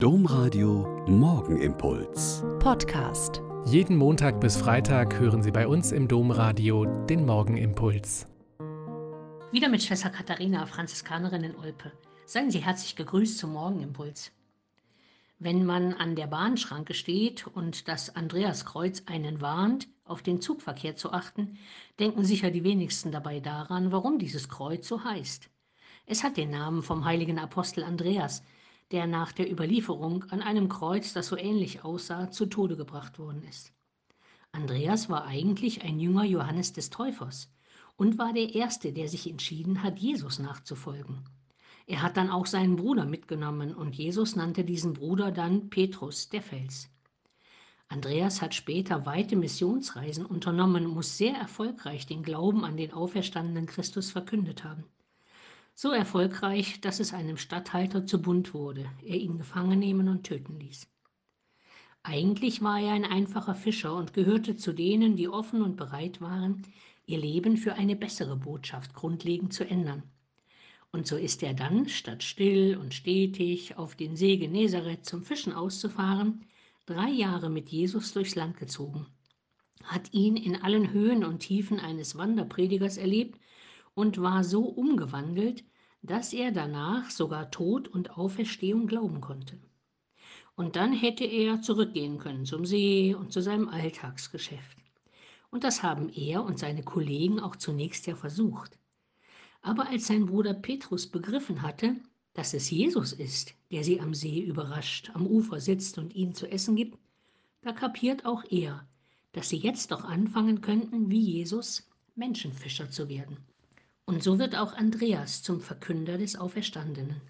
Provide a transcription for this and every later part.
Domradio Morgenimpuls. Podcast. Jeden Montag bis Freitag hören Sie bei uns im Domradio den Morgenimpuls. Wieder mit Schwester Katharina, Franziskanerin in Olpe. Seien Sie herzlich gegrüßt zum Morgenimpuls. Wenn man an der Bahnschranke steht und das Andreaskreuz einen warnt, auf den Zugverkehr zu achten, denken sicher die wenigsten dabei daran, warum dieses Kreuz so heißt. Es hat den Namen vom heiligen Apostel Andreas, der nach der Überlieferung an einem Kreuz, das so ähnlich aussah, zu Tode gebracht worden ist. Andreas war eigentlich ein Jünger Johannes des Täufers und war der Erste, der sich entschieden hat, Jesus nachzufolgen. Er hat dann auch seinen Bruder mitgenommen und Jesus nannte diesen Bruder dann Petrus, der Fels. Andreas hat später weite Missionsreisen unternommen, muss sehr erfolgreich den Glauben an den auferstandenen Christus verkündet haben. So erfolgreich, dass es einem Statthalter zu bunt wurde, er ihn gefangen nehmen und töten ließ. Eigentlich war er ein einfacher Fischer und gehörte zu denen, die offen und bereit waren, ihr Leben für eine bessere Botschaft grundlegend zu ändern. Und so ist er dann, statt still und stetig auf den See Genezareth zum Fischen auszufahren, drei Jahre mit Jesus durchs Land gezogen, hat ihn in allen Höhen und Tiefen eines Wanderpredigers erlebt und war so umgewandelt, dass er danach sogar Tod und Auferstehung glauben konnte. Und dann hätte er zurückgehen können zum See und zu seinem Alltagsgeschäft. Und das haben er und seine Kollegen auch zunächst ja versucht. Aber als sein Bruder Petrus begriffen hatte, dass es Jesus ist, der sie am See überrascht, am Ufer sitzt und ihnen zu essen gibt, da kapiert auch er, dass sie jetzt doch anfangen könnten, wie Jesus Menschenfischer zu werden. Und so wird auch Andreas zum Verkünder des Auferstandenen.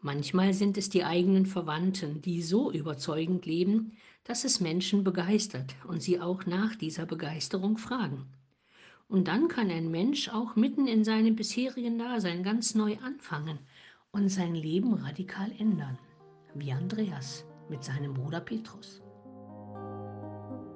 Manchmal sind es die eigenen Verwandten, die so überzeugend leben, dass es Menschen begeistert und sie auch nach dieser Begeisterung fragen. Und dann kann ein Mensch auch mitten in seinem bisherigen Dasein ganz neu anfangen und sein Leben radikal ändern, wie Andreas mit seinem Bruder Petrus.